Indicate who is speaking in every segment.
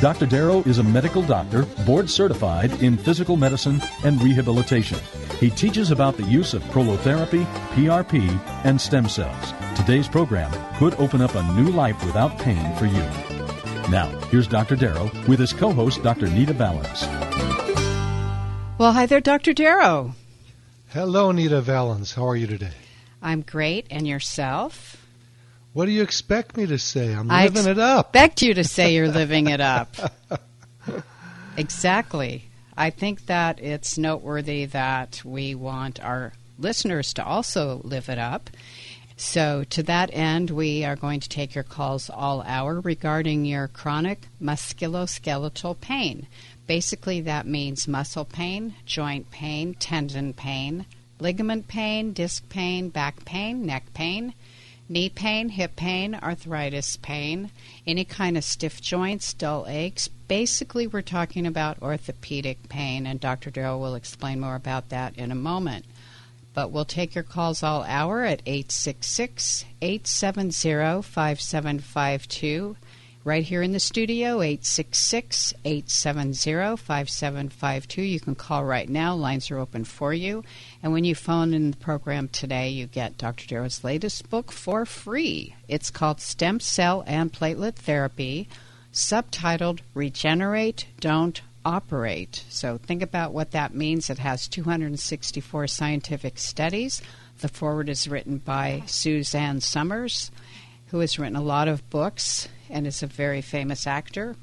Speaker 1: Dr. Darrow is a medical doctor, board certified in physical medicine and rehabilitation. He teaches about the use of prolotherapy, PRP, and stem cells. Today's program could open up a new life without pain for you. Now, here's Dr. Darrow with his co host, Dr. Nita Valens.
Speaker 2: Well, hi there, Dr. Darrow.
Speaker 3: Hello, Nita Valens. How are you today?
Speaker 2: I'm great. And yourself?
Speaker 3: What do you expect me to say? I'm living it up.
Speaker 2: expect you to say you're living it up. exactly. I think that it's noteworthy that we want our listeners to also live it up. So, to that end, we are going to take your calls all hour regarding your chronic musculoskeletal pain. Basically, that means muscle pain, joint pain, tendon pain, ligament pain, disc pain, back pain, neck pain, knee pain, hip pain, arthritis pain, any kind of stiff joints, dull aches. Basically, we're talking about orthopedic pain, and Dr. Darrow will explain more about that in a moment. But we'll take your calls all hour at 866 870 5752. Right here in the studio, 866 870 5752. You can call right now. Lines are open for you. And when you phone in the program today, you get Dr. Darrow's latest book for free. It's called Stem Cell and Platelet Therapy, subtitled Regenerate, Don't Operate. So think about what that means. It has 264 scientific studies. The forward is written by Suzanne Somers, who has written a lot of books and is a very famous actor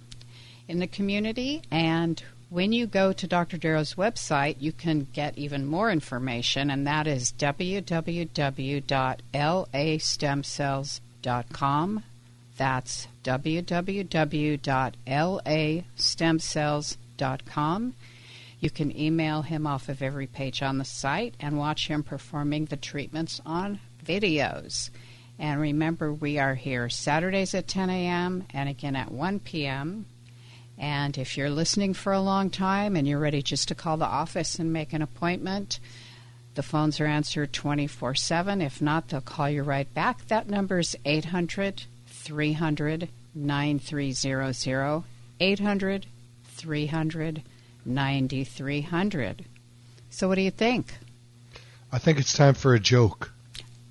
Speaker 2: in the community. And when you go to Dr. Darrow's website, you can get even more information, and that is www.lastemcells.com. That's www.lastemcells.com. You can email him off of every page on the site and watch him performing the treatments on videos. And remember, we are here Saturdays at 10 a.m. and again at 1 p.m. And if you're listening for a long time and you're ready just to call the office and make an appointment, the phones are answered 24 7. If not, they'll call you right back. That number is 800 300 9300. 800 300 9300. So, what do you think?
Speaker 3: I think it's time for a joke.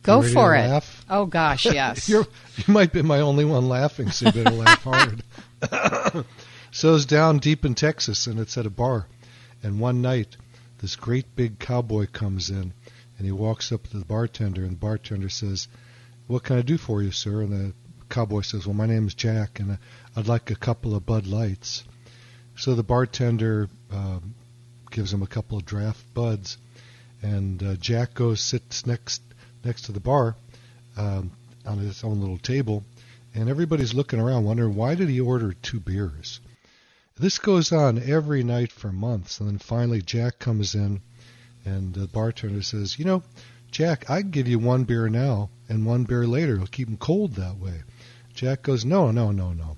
Speaker 2: Go for it. Oh, gosh, yes.
Speaker 3: You're, you might be my only one laughing, so you better laugh hard. so it's down deep in Texas, and it's at a bar. And one night, this great big cowboy comes in, and he walks up to the bartender, and the bartender says, "What can I do for you, sir?" And the cowboy says, "Well, my name is Jack, and I'd like a couple of Bud Lights." So the bartender um, gives him a couple of draft buds, and uh, Jack goes sits next next to the bar um, on his own little table, and everybody's looking around, wondering why did he order two beers. This goes on every night for months, and then finally Jack comes in, and the bartender says, "You know, Jack, I can give you one beer now and one beer later. It'll keep them cold that way." Jack goes, "No, no, no, no.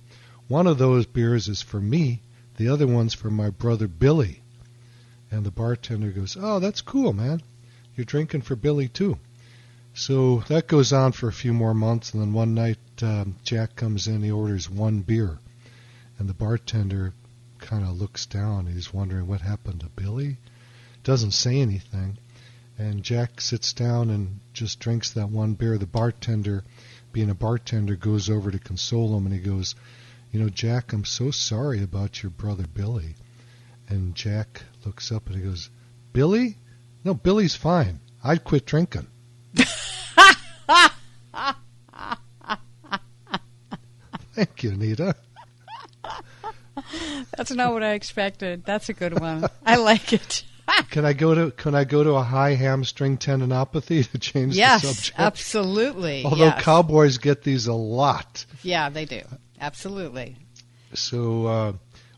Speaker 3: One of those beers is for me. The other one's for my brother Billy." And the bartender goes, "Oh, that's cool, man. You're drinking for Billy too." So that goes on for a few more months, and then one night um, Jack comes in. He orders one beer, and the bartender kind of looks down. He's wondering what happened to Billy. Doesn't say anything, and Jack sits down and just drinks that one beer. The bartender, being a bartender, goes over to console him, and he goes, "You know, Jack, I'm so sorry about your brother Billy." And Jack looks up and he goes, "Billy? No, Billy's fine. I'd quit drinking." Thank you, Anita.
Speaker 2: That's not what I expected. That's a good one. I like it.
Speaker 3: Can I go to Can I go to a high hamstring tendinopathy to change
Speaker 2: yes,
Speaker 3: the subject?
Speaker 2: absolutely.
Speaker 3: Although
Speaker 2: yes.
Speaker 3: cowboys get these a lot.
Speaker 2: Yeah, they do. Absolutely.
Speaker 3: So uh,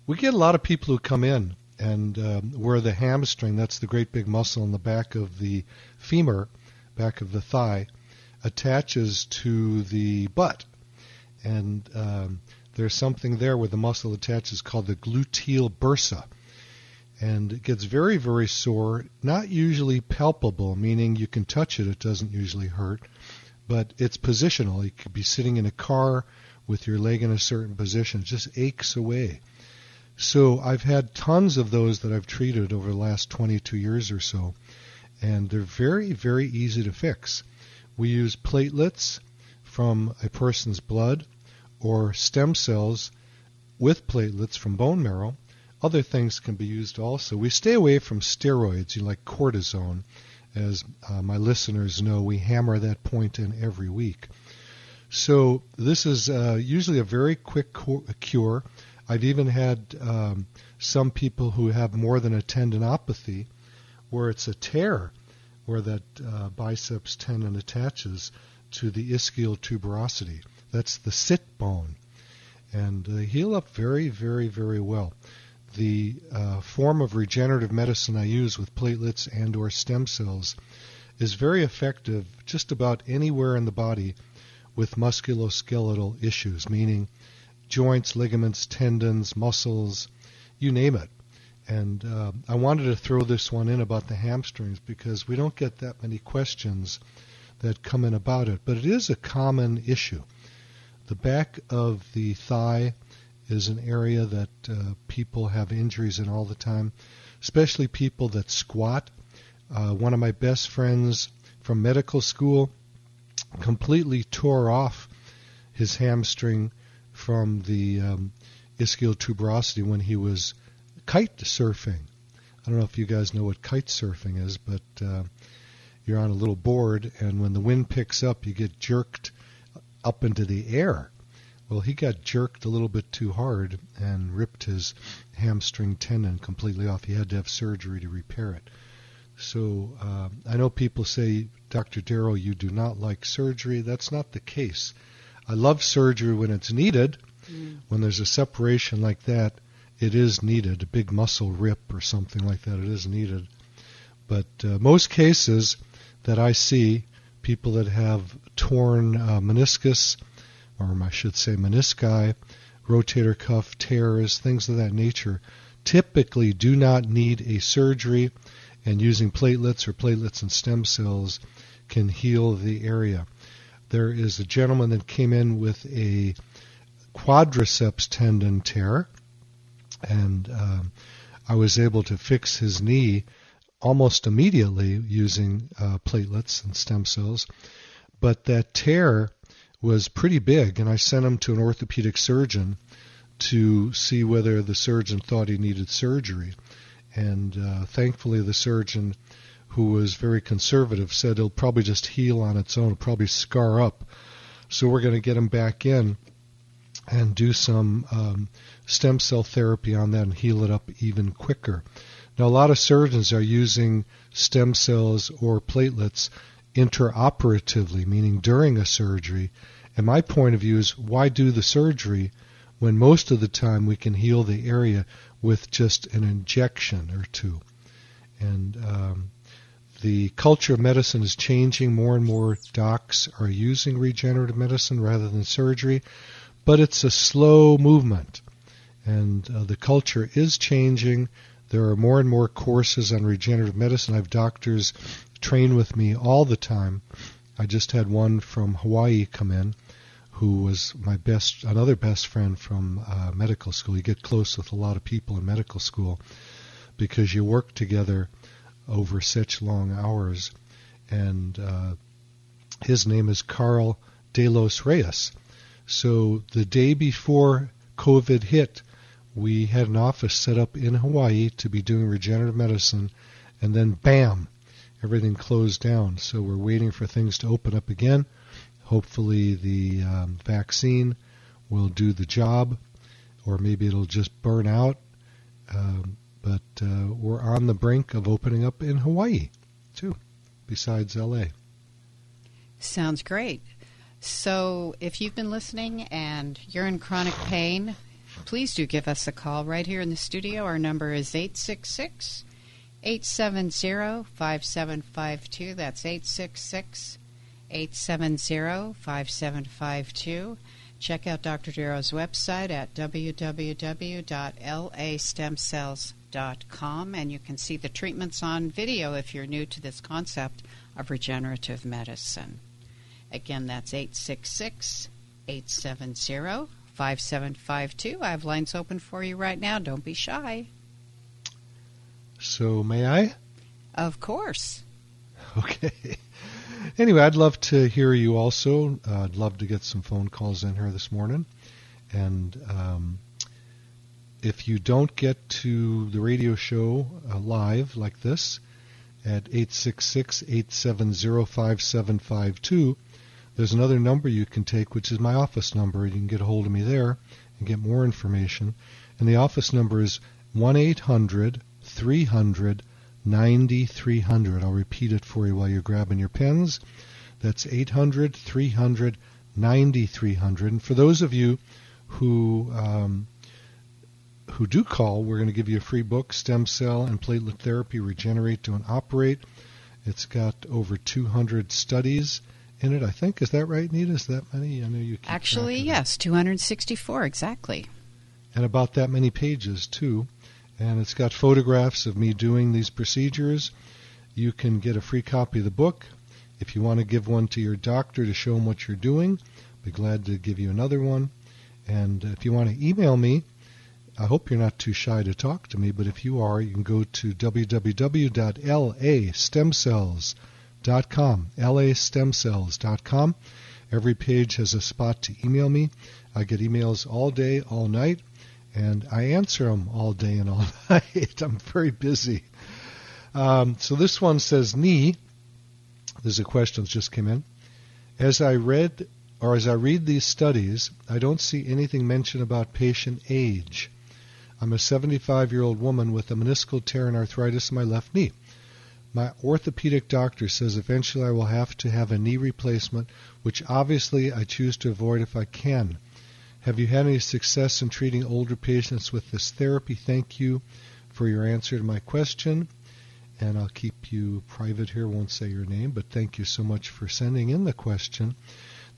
Speaker 3: we get a lot of people who come in and um, where the hamstring, that's the great big muscle in the back of the femur, back of the thigh, attaches to the butt. And um, there's something there where the muscle attaches called the gluteal bursa. And it gets very, very sore, not usually palpable, meaning you can touch it, it doesn't usually hurt, but it's positional. You could be sitting in a car with your leg in a certain position, it just aches away. So I've had tons of those that I've treated over the last 22 years or so, and they're very, very easy to fix. We use platelets from a person's blood or stem cells with platelets from bone marrow. Other things can be used also. We stay away from steroids, you know, like cortisone. As uh, my listeners know, we hammer that point in every week. So this is uh, usually a very quick cure. I've even had um, some people who have more than a tendinopathy, where it's a tear, where that uh, biceps tendon attaches to the ischial tuberosity. That's the sit bone, and they heal up very, very, very well. The uh, form of regenerative medicine I use with platelets and/or stem cells is very effective just about anywhere in the body with musculoskeletal issues, meaning joints, ligaments, tendons, muscles, you name it. And uh, I wanted to throw this one in about the hamstrings because we don't get that many questions that come in about it, but it is a common issue. The back of the thigh is an area that uh, people have injuries in all the time, especially people that squat. Uh, one of my best friends from medical school completely tore off his hamstring from the um, ischial tuberosity when he was kite surfing. I don't know if you guys know what kite surfing is, but uh, you're on a little board, and when the wind picks up, you get jerked up into the air. Well, he got jerked a little bit too hard and ripped his hamstring tendon completely off. He had to have surgery to repair it. So uh, I know people say, Dr. Darrow, you do not like surgery. That's not the case. I love surgery when it's needed. Mm. When there's a separation like that, it is needed. A big muscle rip or something like that, it is needed. But uh, most cases that I see, people that have torn uh, meniscus, or I should say menisci, rotator cuff tears, things of that nature, typically do not need a surgery, and using platelets or platelets and stem cells can heal the area. There is a gentleman that came in with a quadriceps tendon tear, and um, I was able to fix his knee almost immediately using uh, platelets and stem cells. But that tear was pretty big, and I sent him to an orthopedic surgeon to see whether the surgeon thought he needed surgery. And uh, thankfully, the surgeon who was very conservative, said it'll probably just heal on its own, it'll probably scar up. So we're going to get him back in and do some um, stem cell therapy on that and heal it up even quicker. Now, a lot of surgeons are using stem cells or platelets intraoperatively, meaning during a surgery. And my point of view is why do the surgery when most of the time we can heal the area with just an injection or two? And um, the culture of medicine is changing. More and more docs are using regenerative medicine rather than surgery, but it's a slow movement. And uh, the culture is changing. There are more and more courses on regenerative medicine. I have doctors train with me all the time. I just had one from Hawaii come in who was my best, another best friend from uh, medical school. You get close with a lot of people in medical school because you work together over such long hours. And uh, his name is Carl De Los Reyes. So the day before COVID hit, we had an office set up in Hawaii to be doing regenerative medicine, and then bam, everything closed down. So we're waiting for things to open up again. Hopefully, the um, vaccine will do the job, or maybe it'll just burn out. Um, but uh, we're on the brink of opening up in Hawaii, too, besides LA.
Speaker 2: Sounds great. So, if you've been listening and you're in chronic pain, please do give us a call right here in the studio. Our number is 866 870 5752. That's 866 870 5752. Check out Dr. Darrow's website at www.lastemcells.com and you can see the treatments on video if you're new to this concept of regenerative medicine. Again, that's 866 870 5752. I have lines open for you right now. Don't be shy.
Speaker 3: So, may I?
Speaker 2: Of course.
Speaker 3: Okay. Anyway, I'd love to hear you also. Uh, I'd love to get some phone calls in here this morning. And um, if you don't get to the radio show uh, live like this at 866 870 5752, there's another number you can take, which is my office number. You can get a hold of me there and get more information. And the office number is 1 800 300 9300. I'll repeat it for you while you're grabbing your pens. That's 800 300 9300. And for those of you who um, who do call, we're going to give you a free book, Stem Cell and Platelet Therapy Regenerate, Don't Operate. It's got over 200 studies in it, I think. Is that right, Nita? Is that many? I know you
Speaker 2: Actually, yes, 264 exactly.
Speaker 3: And about that many pages, too. And it's got photographs of me doing these procedures. You can get a free copy of the book. If you want to give one to your doctor to show him what you're doing, be glad to give you another one. And if you want to email me, I hope you're not too shy to talk to me, but if you are, you can go to www.lastemcells.com, lastemcells.com. Every page has a spot to email me. I get emails all day, all night, and I answer them all day and all night. I'm very busy. Um, so this one says, knee. There's a question that just came in. As I read or as I read these studies, I don't see anything mentioned about patient age. I'm a 75 year old woman with a meniscal tear and arthritis in my left knee. My orthopedic doctor says eventually I will have to have a knee replacement, which obviously I choose to avoid if I can. Have you had any success in treating older patients with this therapy? Thank you for your answer to my question. And I'll keep you private here, won't say your name, but thank you so much for sending in the question.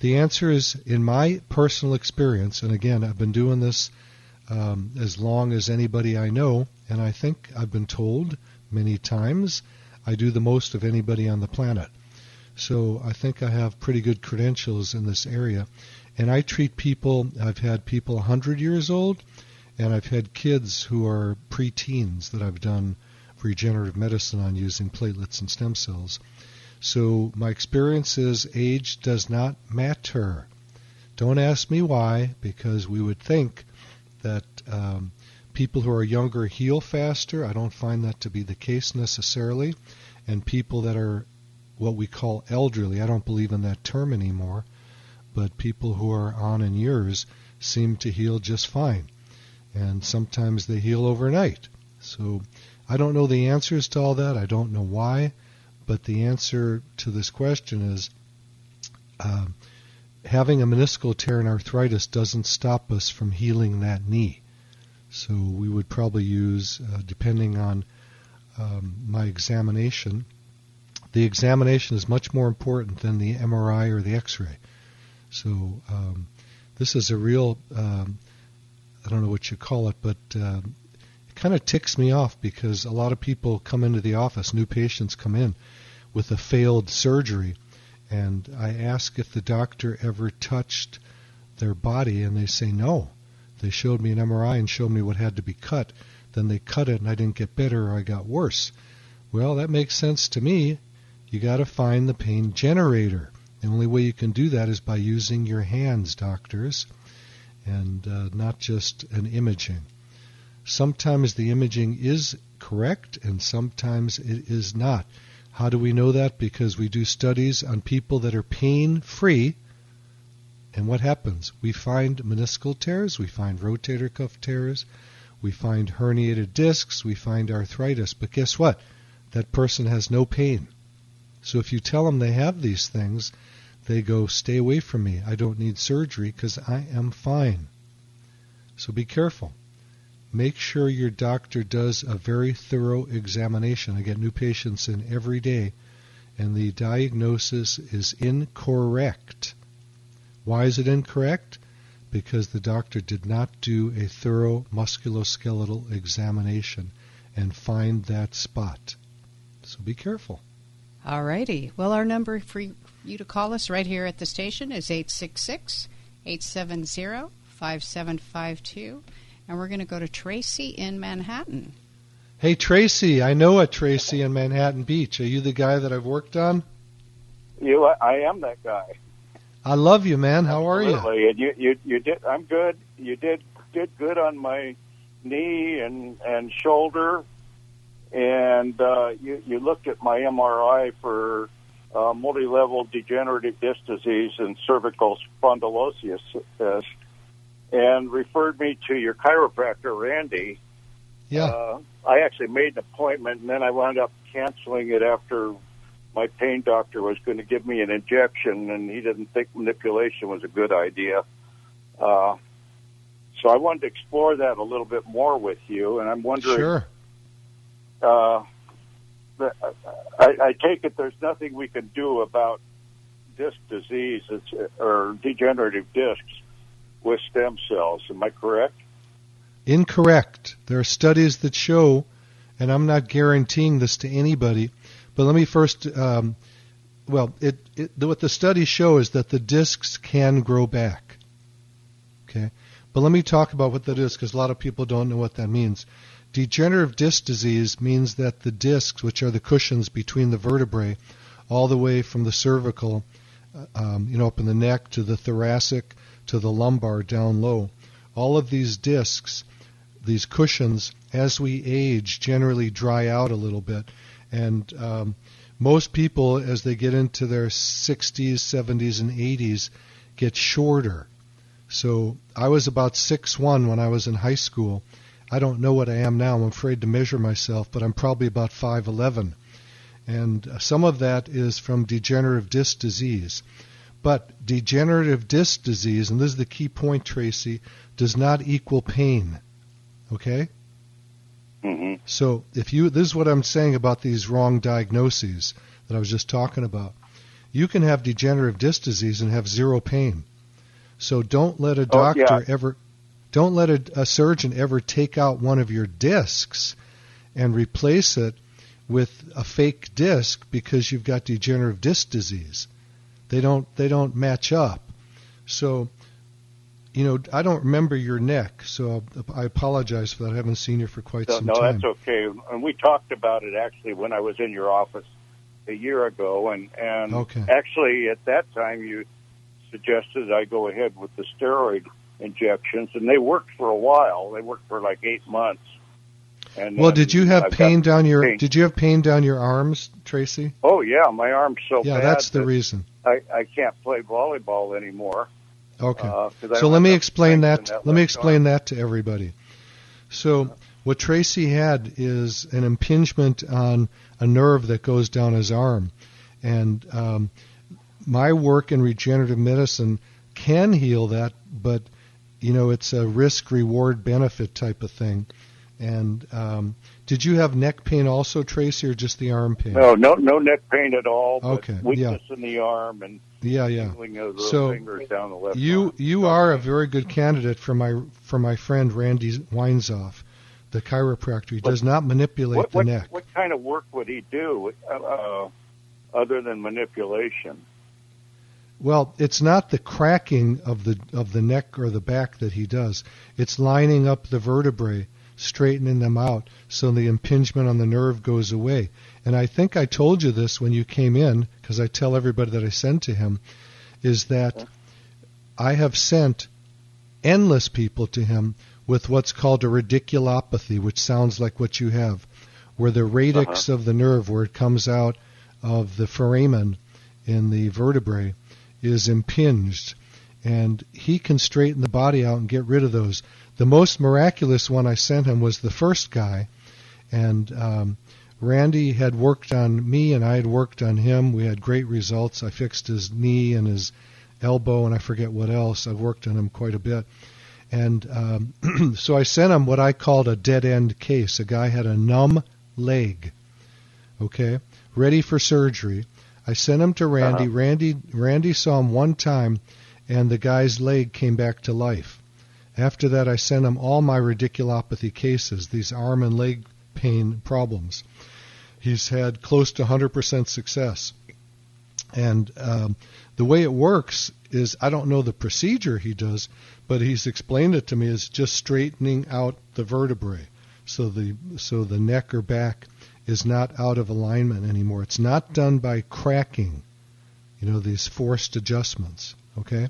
Speaker 3: The answer is in my personal experience, and again, I've been doing this um, as long as anybody I know, and I think I've been told many times I do the most of anybody on the planet. So I think I have pretty good credentials in this area. And I treat people, I've had people 100 years old, and I've had kids who are preteens that I've done regenerative medicine on using platelets and stem cells. So my experience is age does not matter. Don't ask me why, because we would think that um, people who are younger heal faster. I don't find that to be the case necessarily. And people that are what we call elderly, I don't believe in that term anymore, but people who are on in years seem to heal just fine. And sometimes they heal overnight. So I don't know the answers to all that. I don't know why. But the answer to this question is uh, having a meniscal tear and arthritis doesn't stop us from healing that knee. So we would probably use, uh, depending on um, my examination, the examination is much more important than the MRI or the X-ray. So um, this is a real, um, I don't know what you call it, but uh, it kind of ticks me off because a lot of people come into the office, new patients come in with a failed surgery, and I ask if the doctor ever touched their body, and they say no. They showed me an MRI and showed me what had to be cut. Then they cut it, and I didn't get better I got worse. Well, that makes sense to me. You got to find the pain generator. The only way you can do that is by using your hands, doctors, and uh, not just an imaging. Sometimes the imaging is correct, and sometimes it is not. How do we know that? Because we do studies on people that are pain free And what happens? We find meniscal tears, we find rotator cuff tears, we find herniated discs, we find arthritis. But guess what? That person has no pain. So if you tell them they have these things, they go, stay away from me. I don't need surgery because I am fine. So be careful. Make sure your doctor does a very thorough examination. I get new patients in every day, and the diagnosis is incorrect. Why is it incorrect? Because the doctor did not do a thorough musculoskeletal examination and find that spot. So be careful.
Speaker 2: All righty. Well, our number for you to call us right here at the station is 866 870 5752. And we're going to go to Tracy in Manhattan.
Speaker 3: Hey, Tracy. I know a Tracy in Manhattan Beach. Are you the guy that I've worked on?
Speaker 4: You, I am that guy.
Speaker 3: I love you, man. How are you?
Speaker 4: Absolutely. And you, you, you did. I'm good. You did did good on my knee and and shoulder, and uh, you you looked at my MRI for uh, multi-level degenerative disc disease and cervical spondylosis, uh, and referred me to your chiropractor, Randy.
Speaker 3: Yeah.
Speaker 4: Uh, I actually made an appointment, and then I wound up canceling it after my pain doctor was going to give me an injection, and he didn't think manipulation was a good idea. Uh, so I wanted to explore that a little bit more with you, and I'm wondering.
Speaker 3: Sure.
Speaker 4: Uh, I, I take it there's nothing we can do about disc disease or degenerative discs with stem cells. Am I correct?
Speaker 3: Incorrect. There are studies that show, and I'm not guaranteeing this to anybody, but let me first. Um, well, it, it, what the studies show is that the discs can grow back. Okay, but let me talk about what that is because a lot of people don't know what that means. Degenerative disc disease means that the discs, which are the cushions between the vertebrae, all the way from the cervical, uh, um, you know, up in the neck to the thoracic to the lumbar down low, all of these discs, these cushions, as we age, generally dry out a little bit, and um, most people, as they get into their 60s, 70s, and 80s, get shorter. So I was about six one when I was in high school I don't know what I am now. I'm afraid to measure myself, but I'm probably about 5'11. And some of that is from degenerative disc disease. But degenerative disc disease, and this is the key point, Tracy, does not equal pain. Okay?
Speaker 4: Mm-hmm.
Speaker 3: So if you, this is what I'm saying about these wrong diagnoses that I was just talking about. You can have degenerative disc disease and have zero pain. So don't let a doctor
Speaker 4: oh, yeah.
Speaker 3: ever don't let a, a surgeon ever take out one of your discs and replace it with a fake disc because you've got degenerative disc disease. They don't they don't match up. So, you know, I don't remember your neck, so I apologize for that. I haven't seen you for quite
Speaker 4: no,
Speaker 3: some
Speaker 4: no,
Speaker 3: time.
Speaker 4: No, that's okay. And we talked about it actually when I was in your office a year ago, and and
Speaker 3: Okay.
Speaker 4: actually at that time you suggested I go ahead with the steroid injections, and they worked for a while. They worked for like eight months. And
Speaker 3: Well, did you have
Speaker 4: I've
Speaker 3: pain down your
Speaker 4: pain.
Speaker 3: did you have pain down your arms, Tracy?
Speaker 4: Oh yeah, my arm's so
Speaker 3: yeah,
Speaker 4: bad.
Speaker 3: that's the
Speaker 4: that
Speaker 3: reason.
Speaker 4: I I can't play volleyball anymore.
Speaker 3: Okay.
Speaker 4: Uh,
Speaker 3: so let me explain that.
Speaker 4: that
Speaker 3: let me explain
Speaker 4: arm.
Speaker 3: that to everybody. So what Tracy had is an impingement on a nerve that goes down his arm, and um, my work in regenerative medicine can heal that, but you know it's a risk reward benefit type of thing. And um, did you have neck pain also, Tracy, or just the arm pain?
Speaker 4: No, no, no neck pain at all.
Speaker 3: Okay,
Speaker 4: weakness in the arm and
Speaker 3: Yeah, yeah.
Speaker 4: tingling of the
Speaker 3: So,
Speaker 4: fingers down the left.
Speaker 3: You
Speaker 4: arm.
Speaker 3: you are a very good candidate for my for my friend Randy Weinzoff, the chiropractor. He does not manipulate
Speaker 4: what,
Speaker 3: the
Speaker 4: what,
Speaker 3: neck.
Speaker 4: what kind of work would he do uh, uh, other than manipulation?
Speaker 3: Well, it's not the cracking of the of the neck or the back that he does. It's lining up the vertebrae, straightening them out so the impingement on the nerve goes away. And I think I told you this when you came in because I tell everybody that I send to him is that I have sent endless people to him with what's called a radiculopathy, which sounds like what you have, where the radix uh-huh. of the nerve, where it comes out of the foramen in the vertebrae, is impinged. and he can straighten the body out and get rid of those. The most miraculous one I sent him was the first guy, and um, Randy had worked on me and I had worked on him. We had great results. I fixed his knee and his elbow and I forget what else. I've worked on him quite a bit. And um, so I sent him what I called a dead end case. A guy had a numb leg, okay, ready for surgery. I sent him to Randy.
Speaker 4: Uh-huh.
Speaker 3: Randy Randy saw him one time, and the guy's leg came back to life. After that, I sent him all my radiculopathy cases, these arm and leg pain problems. He's had close to 100% success. And um, the way it works is I don't know the procedure he does, but he's explained it to me as just straightening out the vertebrae, so the so the neck or back is not out of alignment anymore. It's not done by cracking, you know, these forced adjustments. Okay,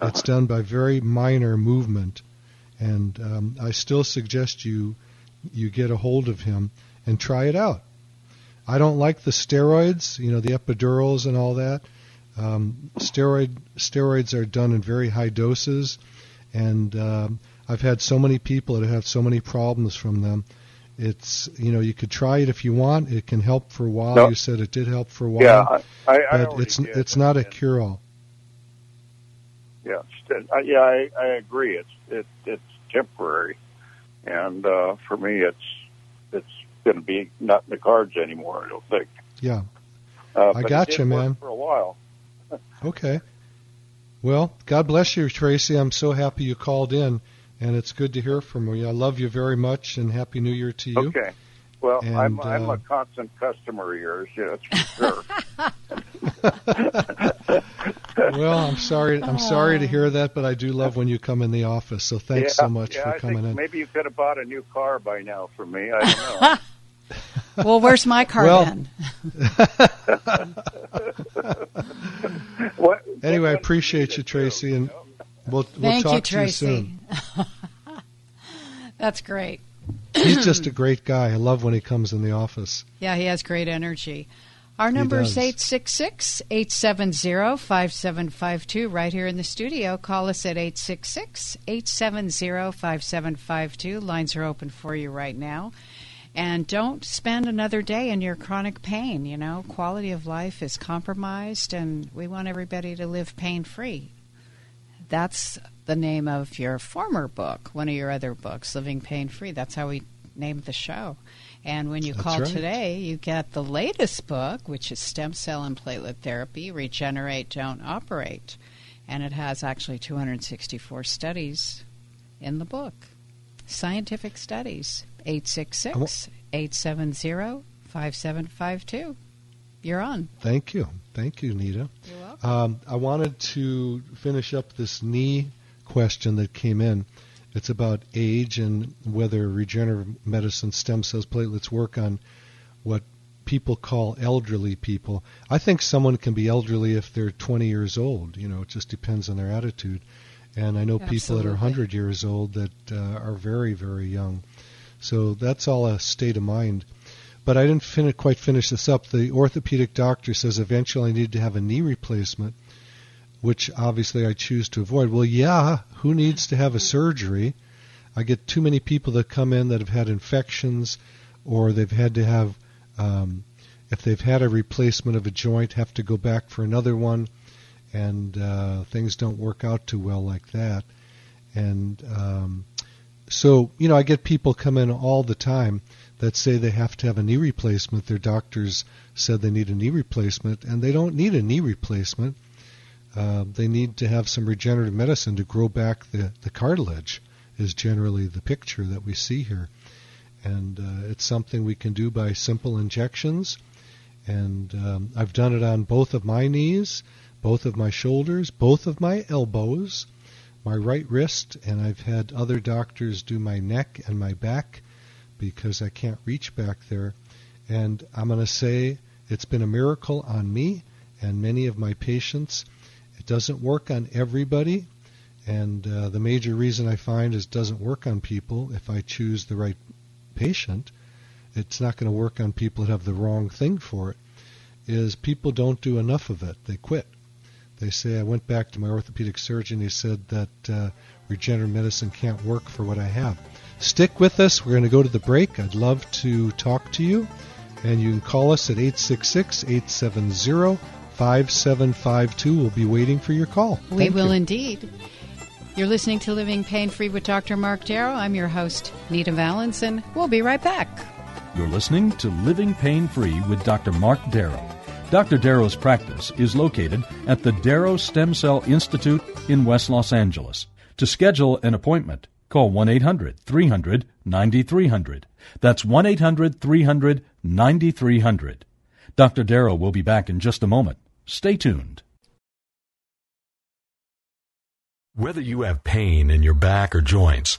Speaker 3: it's done by very minor movement, and um, I still suggest you you get a hold of him and try it out. I don't like the steroids, you know, the epidurals and all that. Um, steroid steroids are done in very high doses, and um, I've had so many people that have had so many problems from them. It's you know you could try it if you want. It can help for a while.
Speaker 4: No.
Speaker 3: You said it did help for a while,
Speaker 4: Yeah, I, I, I
Speaker 3: but it's
Speaker 4: did.
Speaker 3: it's not a cure all.
Speaker 4: Yeah, uh, yeah, I, I agree. It's it, it's temporary, and uh, for me, it's it's going to be not in the cards anymore. I don't think.
Speaker 3: Yeah.
Speaker 4: Uh,
Speaker 3: I
Speaker 4: got it
Speaker 3: gotcha,
Speaker 4: did work
Speaker 3: man.
Speaker 4: For a while.
Speaker 3: Okay. Well, God bless you, Tracy. I'm so happy you called in, and it's good to hear from you. I love you very much, and Happy New Year to you.
Speaker 4: Okay. Well,
Speaker 3: And,
Speaker 4: I'm I'm
Speaker 3: uh,
Speaker 4: a constant customer of yours. Yeah, that's for sure.
Speaker 3: Well, I'm sorry. I'm sorry to hear that, but I do love when you come in the office. So thanks
Speaker 4: yeah,
Speaker 3: so much
Speaker 4: yeah,
Speaker 3: for
Speaker 4: I
Speaker 3: coming
Speaker 4: think
Speaker 3: in.
Speaker 4: Maybe you could have bought a new car by now for me. I don't know.
Speaker 2: Well, where's my car
Speaker 3: Well-
Speaker 2: then?
Speaker 4: what,
Speaker 3: Anyway, I appreciate you,
Speaker 4: do,
Speaker 3: Tracy, and we'll we'll talk
Speaker 2: you,
Speaker 3: to you soon.
Speaker 2: That's great.
Speaker 3: He's just a great guy. I love when he comes in the office.
Speaker 2: Yeah, he has great energy. Our number is
Speaker 3: does.
Speaker 2: 866 870 5752 right here in the studio. Call us at 866 870 5752. Lines are open for you right now. And don't spend another day in your chronic pain. You know, quality of life is compromised, and we want everybody to live pain free. That's the name of your former book, one of your other books, Living Pain Free. That's how we named the show. And when you
Speaker 3: That's
Speaker 2: call
Speaker 3: right.
Speaker 2: today, you get the latest book, which is Stem Cell and Platelet Therapy Regenerate, Don't Operate. And it has actually 264 studies in the book. Scientific studies. 866 870 5752. You're on.
Speaker 3: Thank you, thank you, Nita.
Speaker 2: You're welcome.
Speaker 3: Um, I wanted to finish up this knee question that came in. It's about age and whether regenerative medicine, stem cells, platelets work on what people call elderly people. I think someone can be elderly if they're 20 years old. You know, it just depends on their attitude. And I know people that are 100 years old that uh, are very, very young. So that's all a state of mind. But I didn't fin- quite finish this up. The orthopedic doctor says eventually I need to have a knee replacement, which obviously I choose to avoid. Well, yeah, who needs to have a surgery? I get too many people that come in that have had infections or they've had to have, um, if they've had a replacement of a joint, have to go back for another one, and uh, things don't work out too well like that. And um, so, you know, I get people come in all the time that say they have to have a knee replacement. Their doctors said they need a knee replacement, and they don't need a knee replacement. Uh, they need to have some regenerative medicine to grow back the, the cartilage, is generally the picture that we see here. And uh, it's something we can do by simple injections. And um, I've done it on both of my knees, both of my shoulders, both of my elbows, my right wrist, and I've had other doctors do my neck and my back because I can't reach back there. And I'm going to say it's been a miracle on me and many of my patients. Doesn't work on everybody, and uh, the major reason I find is it doesn't work on people if I choose the right patient. It's not going to work on people that have the wrong thing for it. Is people don't do enough of it. They quit. They say I went back to my orthopedic surgeon. He said that uh, regenerative medicine can't work for what I have. Stick with us. We're going to go to the break. I'd love to talk to you. And you can call us at 866 870 5752. We'll be waiting for your call.
Speaker 2: We
Speaker 3: Thank
Speaker 2: will
Speaker 3: you.
Speaker 2: indeed. You're listening to Living Pain Free with Dr. Mark Darrow. I'm your host, Nita Valens, and we'll be right back.
Speaker 1: You're listening to Living Pain Free with Dr. Mark Darrow. Dr. Darrow's practice is located at the Darrow Stem Cell Institute in West Los Angeles. To schedule an appointment, call 1 800 300 9300. That's 1 800 300 9300. Dr. Darrow will be back in just a moment. Stay tuned.
Speaker 5: Whether you have pain in your back or joints,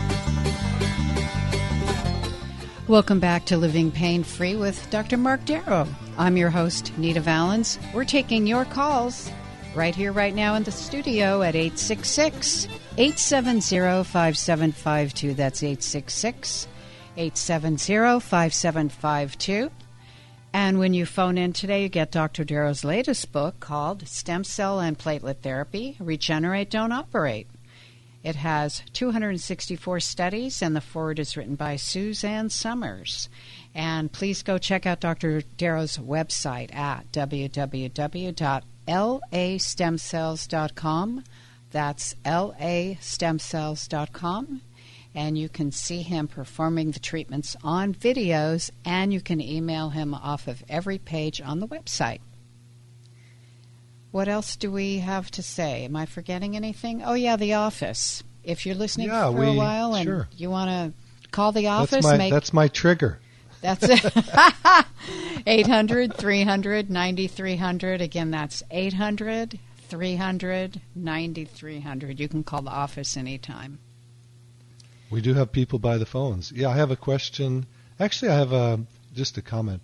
Speaker 2: Welcome back to Living Pain Free with Dr. Mark Darrow. I'm your host, Nita Valens. We're taking your calls right here, right now in the studio at 866 870 5752. That's 866 870 5752. And when you phone in today, you get Dr. Darrow's latest book called Stem Cell and Platelet Therapy Regenerate, Don't Operate. It has 264 studies, and the forward is written by Suzanne Somers. And please go check out Dr. Darrow's website at www.lastemcells.com. That's lastemcells.com. And you can see him performing the treatments on videos, and you can email him off of every page on the website. What else do we have to say? Am I forgetting anything? Oh, yeah, The Office. If you're listening
Speaker 3: Yeah,
Speaker 2: for a while and
Speaker 3: sure.
Speaker 2: you want to call The Office,
Speaker 3: That's my,
Speaker 2: make
Speaker 3: that's my trigger.
Speaker 2: that's it. 800 300 9300. Again, that's 800 300 9300. You can call the office anytime.
Speaker 3: We do have people by the phones. Yeah, I have a question. Actually, I have a, just a comment.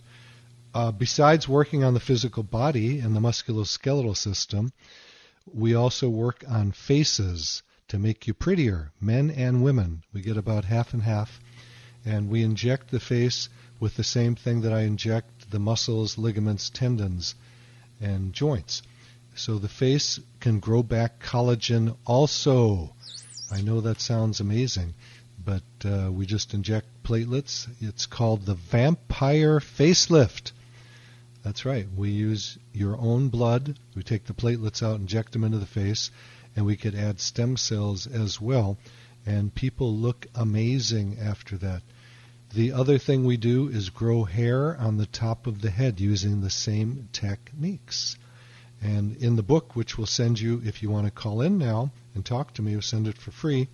Speaker 3: Uh, besides working on the physical body and the musculoskeletal system, we also work on faces to make you prettier, men and women. We get about half and half. And we inject the face with the same thing that I inject the muscles, ligaments, tendons, and joints. So the face can grow back collagen also. I know that sounds amazing, but uh, we just inject platelets. It's called the vampire facelift. That's right. We use your own blood. We take the platelets out, inject them into the face, and we could add stem cells as well. And people look amazing after that. The other thing we do is grow hair on the top of the head using the same techniques. And in the book, which we'll send you if you want to call in now and talk to me, we'll send it for free.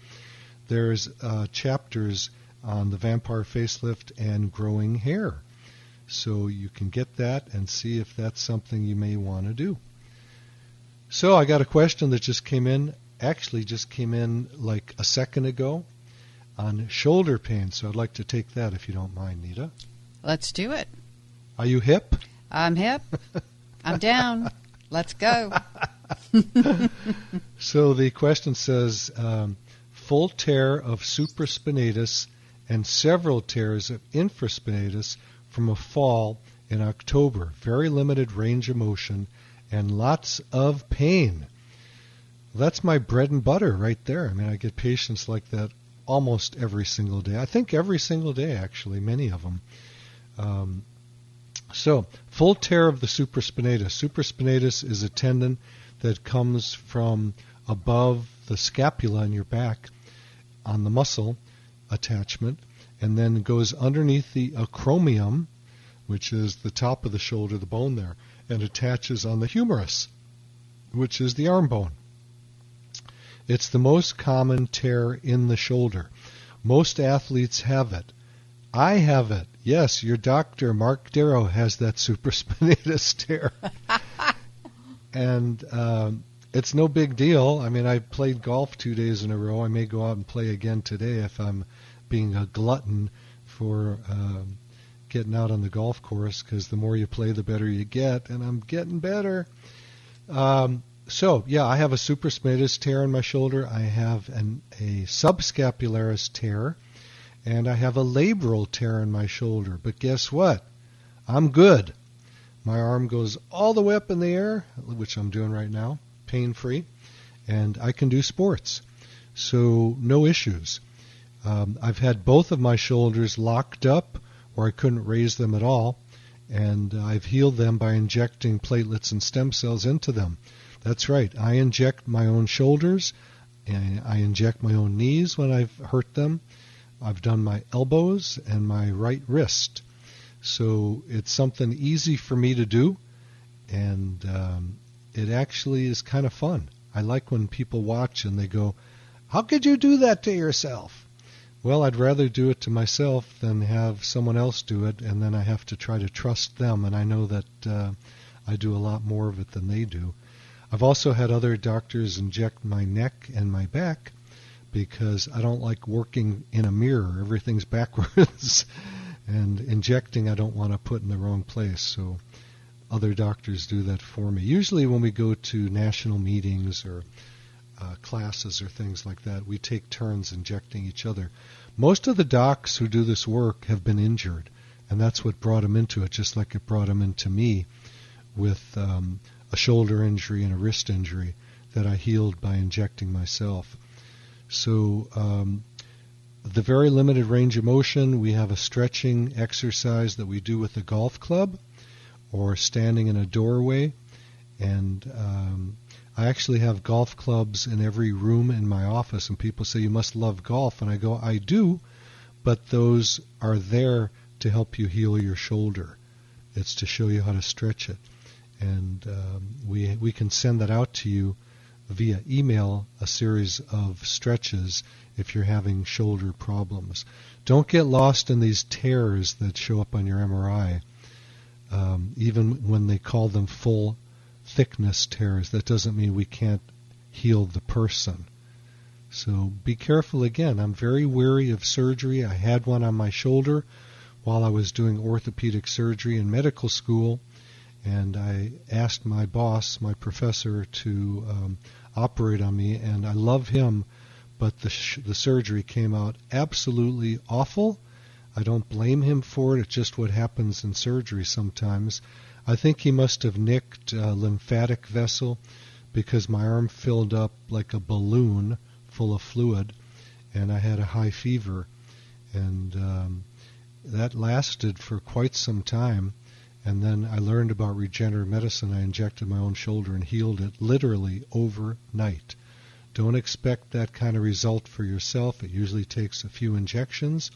Speaker 3: There's uh, chapters on the vampire facelift and growing hair. So you can get that and see if that's something you may want to do. So I got a question that just came in, actually just came in like a second ago on shoulder pain. So I'd like to take that if you don't mind, Nita.
Speaker 2: Let's do it.
Speaker 3: Are you hip?
Speaker 2: I'm hip. I'm down. Let's go.
Speaker 3: So the question says um, full tear of supraspinatus and several tears of infraspinatus from a fall in October. Very limited range of motion and lots of pain. That's my bread and butter right there. I mean, I get patients like that almost every single day. I think every single day, actually, many of them. Um, so, full tear of the supraspinatus. Supraspinatus is a tendon that comes from above the scapula in your back on the muscle attachment and then goes underneath the acromion, which is the top of the shoulder, the bone there, and attaches on the humerus, which is the arm bone. It's the most common tear in the shoulder. Most athletes have it. I have it. Yes, your doctor, Mark Darrow, has that supraspinatus tear. and um, it's no big deal. I mean, I played golf two days in a row. I may go out and play again today if I'm being a glutton for um, getting out on the golf course because the more you play, the better you get, and I'm getting better. Um, so, yeah, I have a supraspinatus tear in my shoulder. I have an, a subscapularis tear, and I have a labral tear in my shoulder. But guess what? I'm good. My arm goes all the way up in the air, which I'm doing right now, pain free, and I can do sports. So, no issues. Um, I've had both of my shoulders locked up where I couldn't raise them at all, and I've healed them by injecting platelets and stem cells into them. That's right. I inject my own shoulders, and I inject my own knees when I've hurt them. I've done my elbows and my right wrist. So it's something easy for me to do, and um, it actually is kind of fun. I like when people watch and they go, How could you do that to yourself? Well, I'd rather do it to myself than have someone else do it, and then I have to try to trust them, and I know that uh, I do a lot more of it than they do. I've also had other doctors inject my neck and my back because I don't like working in a mirror. Everything's backwards. and injecting, I don't want to put in the wrong place. So other doctors do that for me. Usually, when we go to national meetings or uh, classes or things like that, we take turns injecting each other. Most of the docs who do this work have been injured, and that's what brought them into it, just like it brought them into me with um, a shoulder injury and a wrist injury that I healed by injecting myself. So, um, the very limited range of motion, we have a stretching exercise that we do with a golf club or standing in a doorway. And um, I actually have golf clubs in every room in my office, and people say, You must love golf. And I go, I do, but those are there to help you heal your shoulder. It's to show you how to stretch it and um, we we can send that out to you via email a series of stretches if you're having shoulder problems. Don't get lost in these tears that show up on your MRI. Um, even when they call them full thickness tears, that doesn't mean we can't heal the person. So be careful again. I'm very wary of surgery. I had one on my shoulder while I was doing orthopedic surgery in medical school and I asked my boss, my professor, to um, operate on me, and I love him, but the sh- the surgery came out absolutely awful. I don't blame him for it. It's just what happens in surgery sometimes. I think he must have nicked a lymphatic vessel because my arm filled up like a balloon full of fluid, and I had a high fever, and um, that lasted for quite some time and then I learned about regenerative medicine. I injected my own shoulder and healed it literally overnight. Don't expect that kind of result for yourself. It usually takes a few injections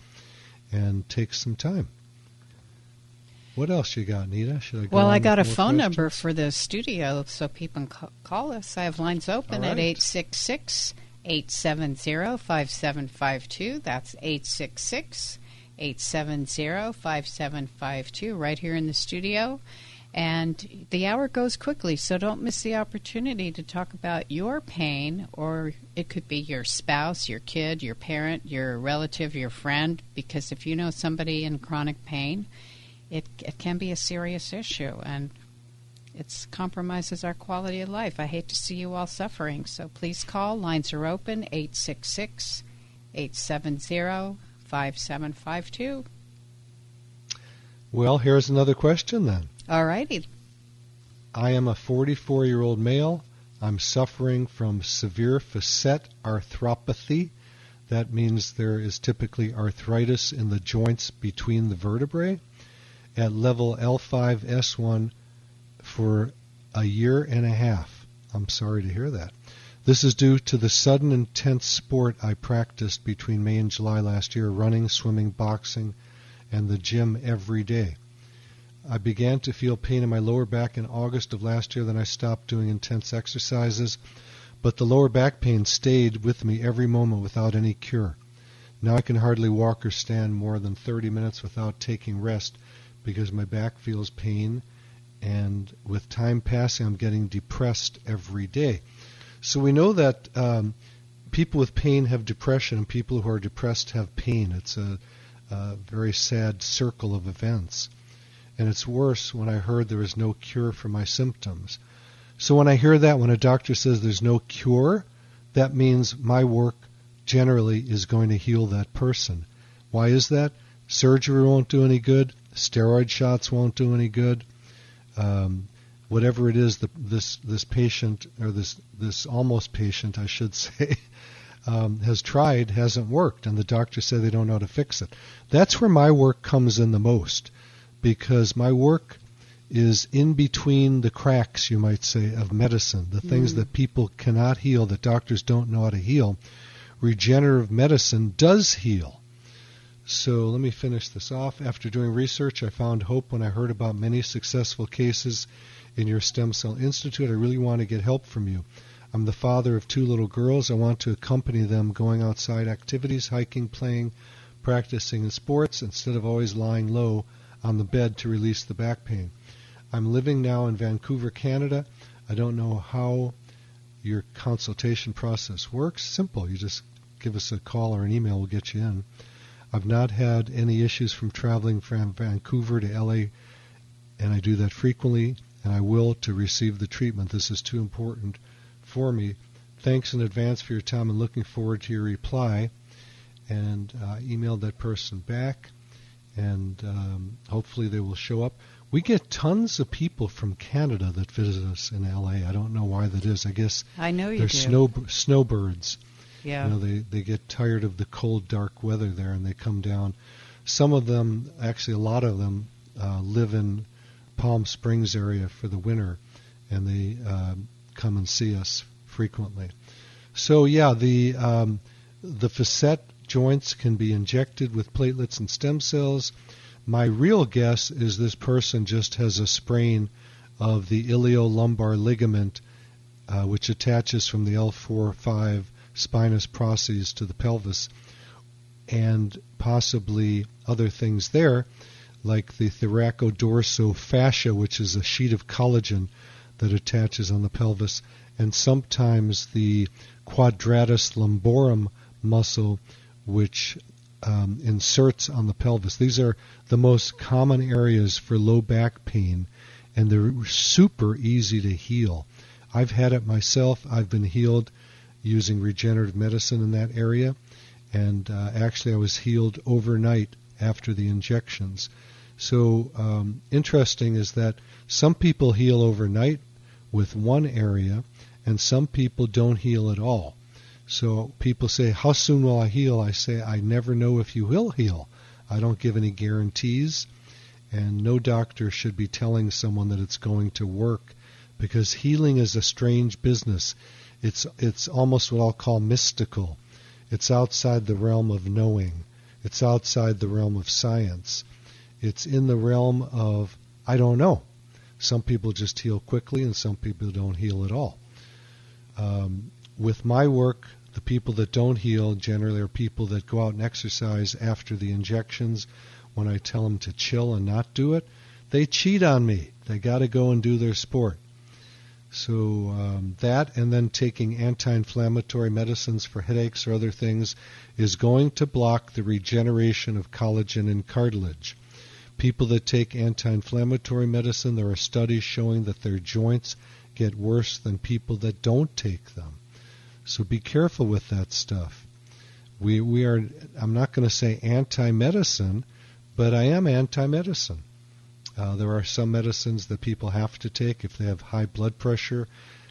Speaker 3: and takes some time. What else you got, Nita? Should I go
Speaker 2: well, I got a
Speaker 3: questions?
Speaker 2: phone number for the studio so people can call us. I have lines open
Speaker 3: All
Speaker 2: at
Speaker 3: right.
Speaker 2: 866 870 5752. That's 866 870 5752 right here in the studio. And the hour goes quickly, so don't miss the opportunity to talk about your pain, or it could be your spouse, your kid, your parent, your relative, your friend, because if you know somebody in chronic pain, it, it can be a serious issue and it compromises our quality of life. I hate to see you all suffering, so please call. Lines are open 866 870 5752.
Speaker 3: Well, here's another question then.
Speaker 2: All righty.
Speaker 3: I am a 44 year old male. I'm suffering from severe facet arthropathy. That means there is typically arthritis in the joints between the vertebrae at level L5 S1 for a year and a half. I'm sorry to hear that. This is due to the sudden intense sport I practiced between May and July last year running, swimming, boxing, and the gym every day. I began to feel pain in my lower back in August of last year, then I stopped doing intense exercises, but the lower back pain stayed with me every moment without any cure. Now I can hardly walk or stand more than 30 minutes without taking rest because my back feels pain, and with time passing, I'm getting depressed every day. So we know that um, people with pain have depression, and people who are depressed have pain. It's a, a very sad circle of events. And it's worse when I heard there is no cure for my symptoms. So when I hear that, when a doctor says there's no cure, that means my work generally is going to heal that person. Why is that? Surgery won't do any good. Steroid shots won't do any good. Um, whatever it is, the, this this patient or this this almost patient, I should say, um, has tried hasn't worked, and the doctor said they don't know how to fix it. That's where my work comes in the most, because my work is in between the cracks, you might say, of medicine, the mm. things that people cannot heal, that doctors don't know how to heal. Regenerative medicine does heal. So let me finish this off. After doing research, I found hope when I heard about many successful cases in your Stem Cell Institute. I really want to get help from you. I'm the father of two little girls. I want to accompany them going outside activities, hiking, playing, practicing in sports, instead of always lying low on the bed to release the back pain. I'm living now in Vancouver, Canada. I don't know how your consultation process works. Simple. You just give us a call or an email, we'll get you in. I've not had any issues from traveling from Vancouver to LA, and I do that frequently, and I will to receive the treatment. This is too important for me. Thanks in advance for your time and looking forward to your reply. And uh, emailed that person back, and um, hopefully they will show up. We get tons of people from Canada that visit us in LA. I don't know why that is. I guess
Speaker 2: I know you
Speaker 3: they're
Speaker 2: do.
Speaker 3: snow snowbirds.
Speaker 2: Yeah.
Speaker 3: You know, they they get tired of the cold, dark weather there, and they come down. Some of them, actually, a lot of them, uh, live in Palm Springs area for the winter, and they uh, come and see us frequently. So yeah, the um, the facet joints can be injected with platelets and stem cells. My real guess is this person just has a sprain of the iliolumbar ligament, uh, which attaches from the L4-5 spinous process to the pelvis, and possibly other things there, like the thoracodorsofascia, which is a sheet of collagen that attaches on the pelvis, and sometimes the quadratus lumborum muscle, which um, inserts on the pelvis. These are the most common areas for low back pain, and they're super easy to heal. I've had it myself. I've been healed using regenerative medicine in that area. And uh, actually, I was healed overnight after the injections. So, um, interesting is that some people heal overnight with one area, and some people don't heal at all. So, people say, How soon will I heal? I say, I never know if you will heal. I don't give any guarantees, and no doctor should be telling someone that it's going to work because healing is a strange business. It's it's almost what I'll call mystical. It's outside the realm of knowing. It's outside the realm of science. It's in the realm of I don't know. Some people just heal quickly, and some people don't heal at all. Um, with my work, the people that don't heal generally are people that go out and exercise after the injections. When I tell them to chill and not do it, they cheat on me. They got to go and do their sport. So um, that and then taking anti-inflammatory medicines for headaches or other things is going to block the regeneration of collagen and cartilage. People that take anti-inflammatory medicine, there are studies showing that their joints get worse than people that don't take them. So be careful with that stuff. We we are I'm not going to say anti-medicine, but I am anti-medicine. Uh, there are some medicines that people have to take if they have high blood pressure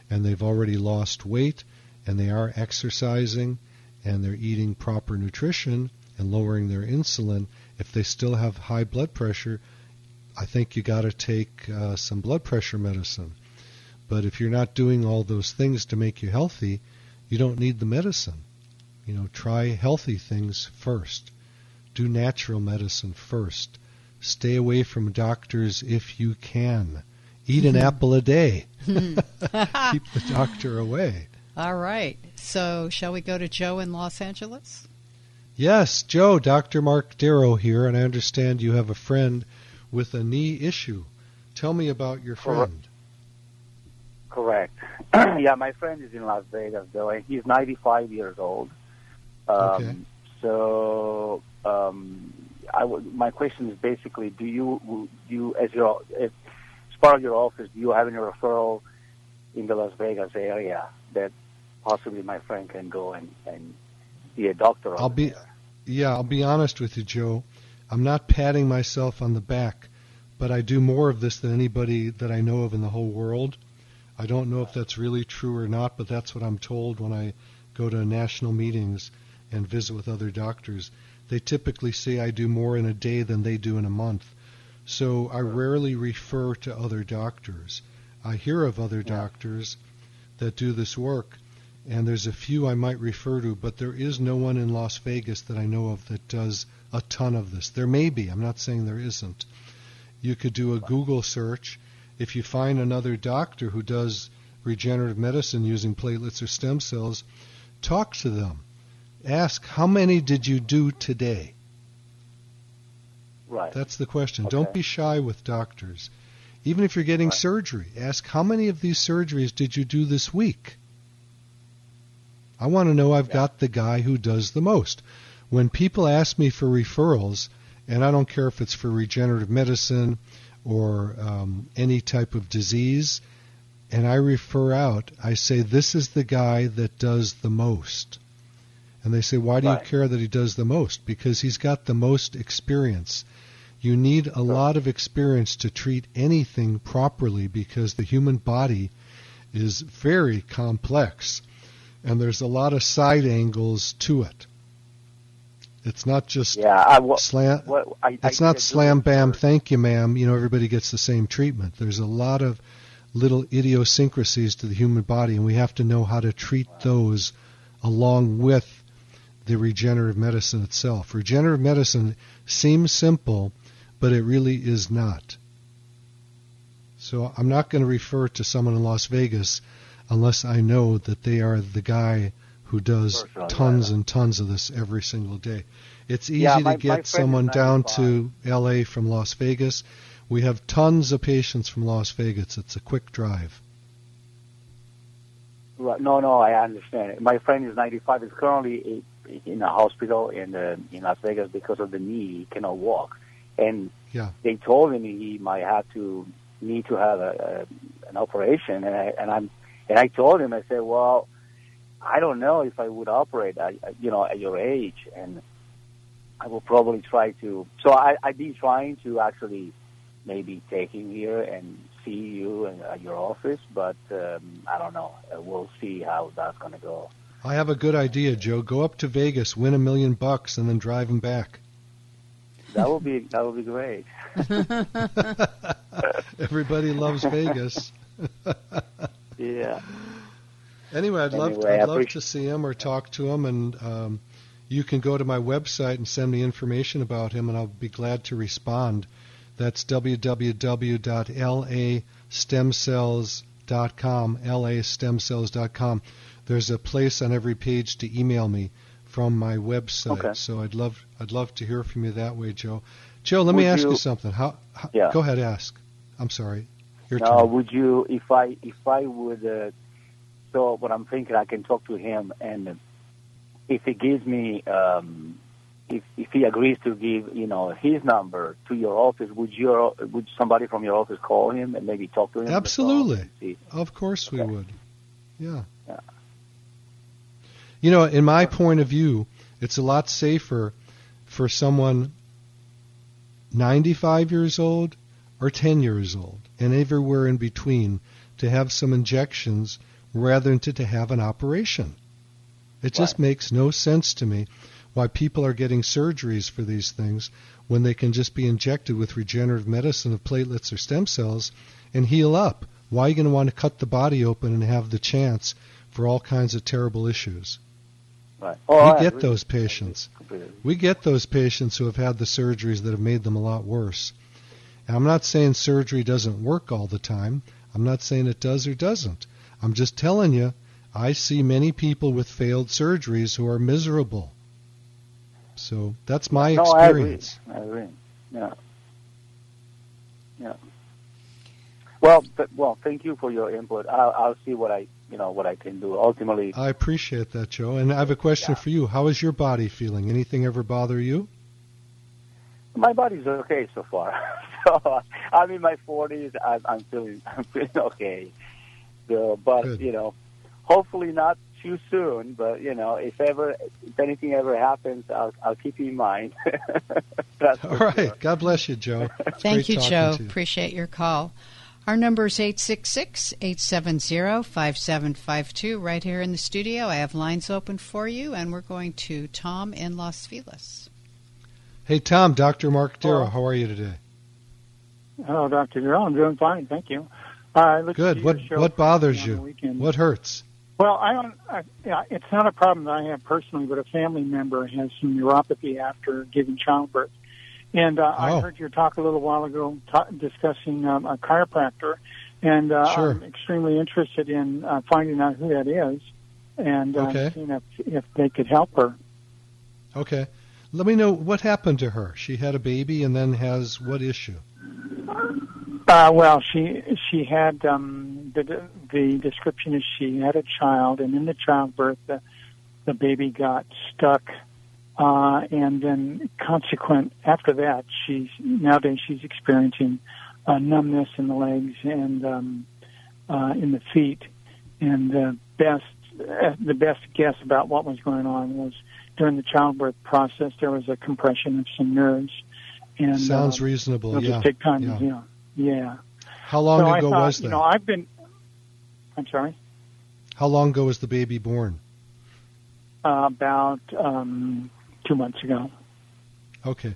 Speaker 3: and they've already lost weight and they are exercising and they're eating proper nutrition and lowering their insulin. If they still have high blood pressure, I think you got to take uh, some blood pressure medicine. But if you're not doing all those things to make you healthy, you don't need the medicine. You know, try healthy things first. Do natural medicine first Stay away from doctors if you can. Eat an apple a day. Keep the doctor away.
Speaker 2: All right. So, shall we go to Joe in Los Angeles?
Speaker 3: Yes, Joe, Dr. Mark Darrow here, and I understand you have a friend with a knee issue. Tell me about your friend.
Speaker 6: correct. yeah, my friend is in Las Vegas though, and he's 95 years old. Um,
Speaker 3: Okay.
Speaker 6: So, um, I my question is basically: Do you, do you, as your, as part of your office, do you have any referral in the Las Vegas area that possibly my friend can go and and see a doctor?
Speaker 3: I'll be,
Speaker 6: there?
Speaker 3: yeah, I'll be honest with you, Joe. I'm not patting myself on the back, but I do more of this than anybody that I know of in the whole world. I don't know if that's really true or not, but that's what I'm told when I go to national meetings and visit with other doctors. They typically say I do more in a day than they do in a month. So I rarely refer to other doctors. I hear of other doctors that do this work, and there's a few I might refer to, but there is no one in Las Vegas that I know of that does a ton of this. There may be, I'm not saying there isn't. You could do a Google search. If you find another doctor who does regenerative medicine using platelets or stem cells, talk to them. Ask, how many did you do today?
Speaker 6: Right.
Speaker 3: That's the question.
Speaker 6: Okay.
Speaker 3: Don't be shy with doctors. Even if you're getting surgery, ask how many of these surgeries did you do this week? I want to know I've got the guy who does the most. When people ask me for referrals, and I don't care if it's for regenerative medicine or um, any type of disease, and I refer out, I say, This is the guy that does the most. And they say, Why do
Speaker 6: Right.
Speaker 3: you care that he does the most? Because he's got the most experience. You need a lot of experience to treat anything properly because the human body is very complex and there's a lot of side angles to it. It's not just
Speaker 6: yeah, I, wa-
Speaker 3: slam.
Speaker 6: what, I,
Speaker 3: It's
Speaker 6: I
Speaker 3: not slam bam, thank you, ma'am. You know, everybody gets the same treatment. There's a lot of little idiosyncrasies to the human body, and we have to know how to treat those along with the regenerative medicine itself. Regenerative medicine seems simple, but it really is not. So I'm not going to refer to someone in Las Vegas unless I know that they are the guy who does tons and tons of this every single day. It's easy
Speaker 6: Yeah,
Speaker 3: to
Speaker 6: my- my
Speaker 3: get someone down to LA from Las Vegas. We have tons of patients from Las Vegas. It's a quick drive.
Speaker 6: Right. No, no, I understand. My friend is 95. He's currently in a hospital in uh, in Las Vegas because of the knee. He cannot walk, and
Speaker 3: Yeah.
Speaker 6: they told him he might have to need to have a, a an operation. And I and I'm and I told him I said, well, I don't know if I would operate, at, you know, at your age, and I will probably try to. So I I've been trying to actually maybe take him here and see you in, at your office, but um, I don't know. We'll see how that's going to go.
Speaker 3: I have a good idea, Joe. Go up to Vegas, win a million bucks, and then drive him back.
Speaker 6: That would be that would be great.
Speaker 3: Everybody loves Vegas.
Speaker 6: Yeah.
Speaker 3: Anyway, I'd love
Speaker 6: Anyway, I
Speaker 3: I'd love
Speaker 6: appreciate-
Speaker 3: to see him or talk to him, and um, you can go to my website and send me information about him, and I'll be glad to respond. That's www.lastemcells.com, lastemcells.com. There's a place on every page to email me from my website.
Speaker 6: Okay.
Speaker 3: So I'd love I'd love to hear from you that way, Joe. Joe, let me ask you,
Speaker 6: you-
Speaker 3: something. How, how
Speaker 6: Yeah.
Speaker 3: Go ahead, ask. I'm sorry. Your
Speaker 6: Now,
Speaker 3: turn.
Speaker 6: would you, if I, if I would, uh, so what I'm thinking, I can talk to him, and if he gives me, um, if if he agrees to give, you know, his number to your office, would your, would somebody from your office call him and maybe talk to him? on the phone
Speaker 3: Absolutely. Of course we
Speaker 6: Okay.
Speaker 3: would. Yeah. You know, in my point of view, it's a lot safer for someone 95 years old or 10 years old and everywhere in between to have some injections rather than to, to have an operation. It just
Speaker 6: Right.
Speaker 3: makes no sense to me why people are getting surgeries for these things when they can just be injected with regenerative medicine of platelets or stem cells and heal up. Why are you going to want to cut the body open and have the chance for all kinds of terrible issues?
Speaker 6: Right. Oh,
Speaker 3: we get those patients. We get those patients who have had the surgeries that have made them a lot worse. And I'm not saying surgery doesn't work all the time. I'm not saying it does or doesn't. I'm just telling you, I see many people with failed surgeries who are miserable. So that's my
Speaker 6: no, I agree.
Speaker 3: experience.
Speaker 6: I agree. Yeah. Yeah. Well, th- well, thank you for your input. I'll, I'll see what I, you know, what I can do. Ultimately,
Speaker 3: I appreciate that, Joe. And I have a question
Speaker 6: Yeah.
Speaker 3: for you. How is your body feeling? Anything ever bother you?
Speaker 6: my body's okay so far. so I'm in my 40s. I'm, I'm feeling, I'm feeling okay. So, but
Speaker 3: Good.
Speaker 6: you know, hopefully not too soon. But you know, if ever, if anything ever happens, I'll, I'll keep you in mind. That's
Speaker 3: All
Speaker 6: sure.
Speaker 3: God bless you, Joe.
Speaker 2: Thank you, Joe.
Speaker 3: you.
Speaker 2: Appreciate your call. Our number is 866 870 5752 right here in the studio. I have lines open for you, and we're going to Tom in Los Feliz.
Speaker 3: Hey, Tom, Dr. Mark Darrow, how are you today?
Speaker 7: Hello, Dr. Darrell. I'm doing fine, thank you. Uh,
Speaker 3: Good. What what bothers you? What hurts?
Speaker 7: Well, I don't. I, yeah, it's not a problem that I have personally, but a family member has some neuropathy after giving childbirth. And uh,
Speaker 3: Oh.
Speaker 7: I heard your talk a little while ago ta- discussing um, a chiropractor, and uh,
Speaker 3: Sure.
Speaker 7: I'm extremely interested in uh, finding out who that is and uh,
Speaker 3: Okay.
Speaker 7: seeing if if they could help her.
Speaker 3: Okay. Let me know what happened to her. She had a baby and then has what issue?
Speaker 7: Uh, well, she she had um, the the description is she had a child, and in the childbirth, the, the baby got stuck, uh, and then consequent after that, she's nowadays she's experiencing uh, numbness in the legs and um, uh, in the feet, and the best uh, the best guess about what was going on was during the childbirth process there was a compression of some nerves, and
Speaker 3: Sounds
Speaker 7: uh,
Speaker 3: reasonable. yeah.
Speaker 7: just take time
Speaker 3: yeah.
Speaker 7: heal. Yeah.
Speaker 3: How long
Speaker 7: so
Speaker 3: ago
Speaker 7: thought,
Speaker 3: was that?
Speaker 7: You know, I've been. I'm sorry.
Speaker 3: How long ago was the baby born?
Speaker 7: Uh, about um, two months ago.
Speaker 3: Okay.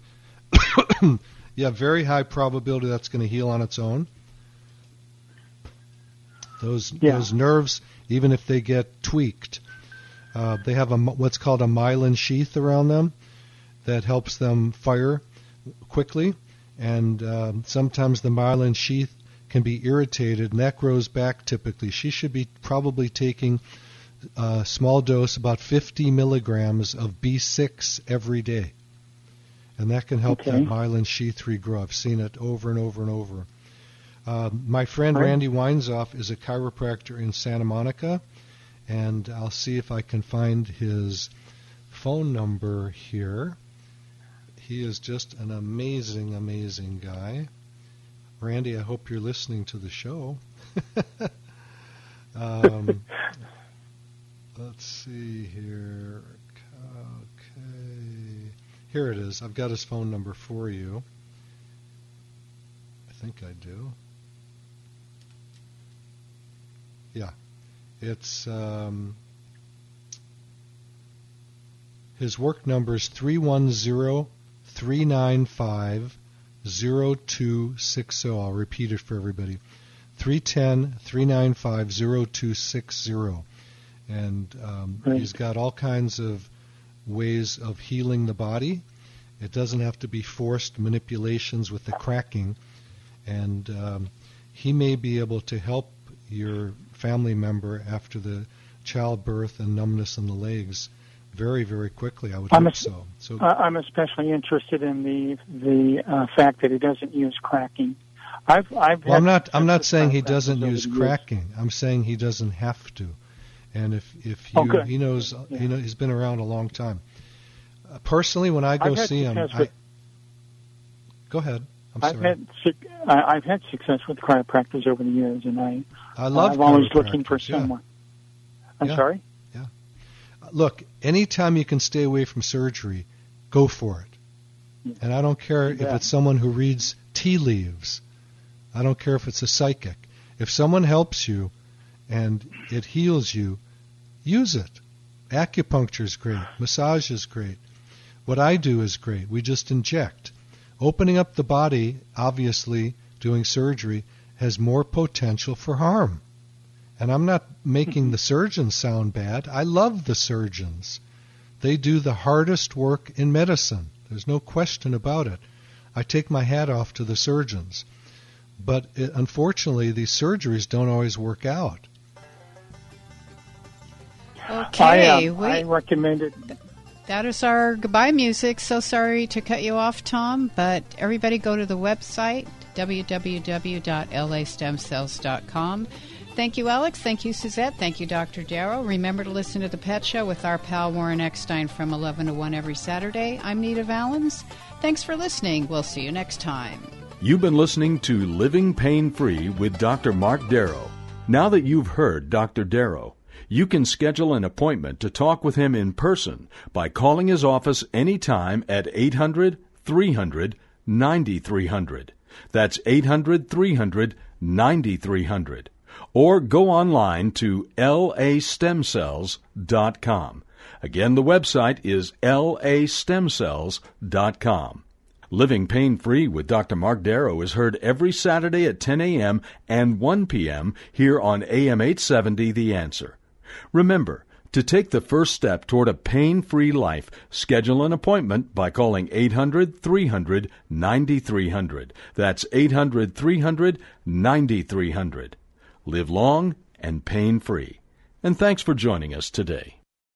Speaker 3: yeah, very high probability that's going to heal on its own. Those
Speaker 7: Yeah.
Speaker 3: those nerves, even if they get tweaked, uh, they have a what's called a myelin sheath around them that helps them fire quickly, and um, sometimes the myelin sheath can be irritated, and that grows back typically. She should be probably taking a small dose, about 50 milligrams of B6 every day and that can help
Speaker 7: Okay.
Speaker 3: that myelin sheath regrow. I've seen it over and over and over. Um, my friend
Speaker 7: Right.
Speaker 3: Randy Weinzoff is a chiropractor in Santa Monica, and I'll see if I can find his phone number here. He is just an amazing, amazing guy. Randy, I hope you're listening to the show. um, let's see here. Okay. Here it is. I've got his phone number for you. I think I do. Yeah. It's um, his work number is 310 395 0260. I'll repeat it for everybody. 310 395 0260. And um,
Speaker 7: Right.
Speaker 3: he's got all kinds of ways of healing the body. It doesn't have to be forced manipulations with the cracking. And um, he may be able to help your family member after the childbirth and numbness in the legs very, very quickly. I would
Speaker 7: I'm
Speaker 3: hope
Speaker 7: a-
Speaker 3: so. So
Speaker 7: I'm especially interested in the the uh, fact that he doesn't use cracking. I've I've
Speaker 3: Well, I'm not. I'm not saying he doesn't use cracking. I'm saying he doesn't have to. And if if you, he knows,
Speaker 7: Yeah.
Speaker 3: he know, he's been around a long time. Uh, personally, when I go see him,
Speaker 7: success
Speaker 3: I, go ahead. I'm
Speaker 7: I've
Speaker 3: sorry.
Speaker 7: had I've had success with chiropractors over the years, and I
Speaker 3: I love.
Speaker 7: I'm always looking for
Speaker 3: chiropractors, yeah.
Speaker 7: someone. I'm
Speaker 3: Yeah.
Speaker 7: sorry. Yeah.
Speaker 3: Look, anytime you can stay away from surgery, go for it. And I don't care if it's someone who reads tea leaves. I don't care if it's a psychic. If someone helps you and it heals you, use it. Acupuncture is great. Massage is great. What I do is great. We just inject. Opening up the body, obviously, doing surgery, has more potential for harm. And I'm not making the surgeons sound bad. I love the surgeons. They do the hardest work in medicine. There's no question about it. I take my hat off to the surgeons. But it, unfortunately, these surgeries don't always work out.
Speaker 2: Okay,
Speaker 7: I, um,
Speaker 2: we,
Speaker 7: I recommended.
Speaker 2: That is our goodbye music. So sorry to cut you off, Tom, but everybody go to the website www.lastemcells.com. Thank you, Alex. Thank you, Suzette. Thank you, Dr. Darrow. Remember to listen to The Pet Show with our pal Warren Eckstein from 11 to 1 every Saturday. I'm Nita Valens. Thanks for listening. We'll see you next time.
Speaker 5: You've been listening to Living Pain Free with Dr. Mark Darrow. Now that you've heard Dr. Darrow, you can schedule an appointment to talk with him in person by calling his office anytime at 800 300 9300. That's 800 300 9300. Or go online to lastemcells.com. Again, the website is lastemcells.com. Living Pain Free with Dr. Mark Darrow is heard every Saturday at 10 a.m. and 1 p.m. here on AM 870 The Answer. Remember, to take the first step toward a pain free life, schedule an appointment by calling 800 300 9300. That's 800 300 9300. Live long and pain free. And thanks for joining us today.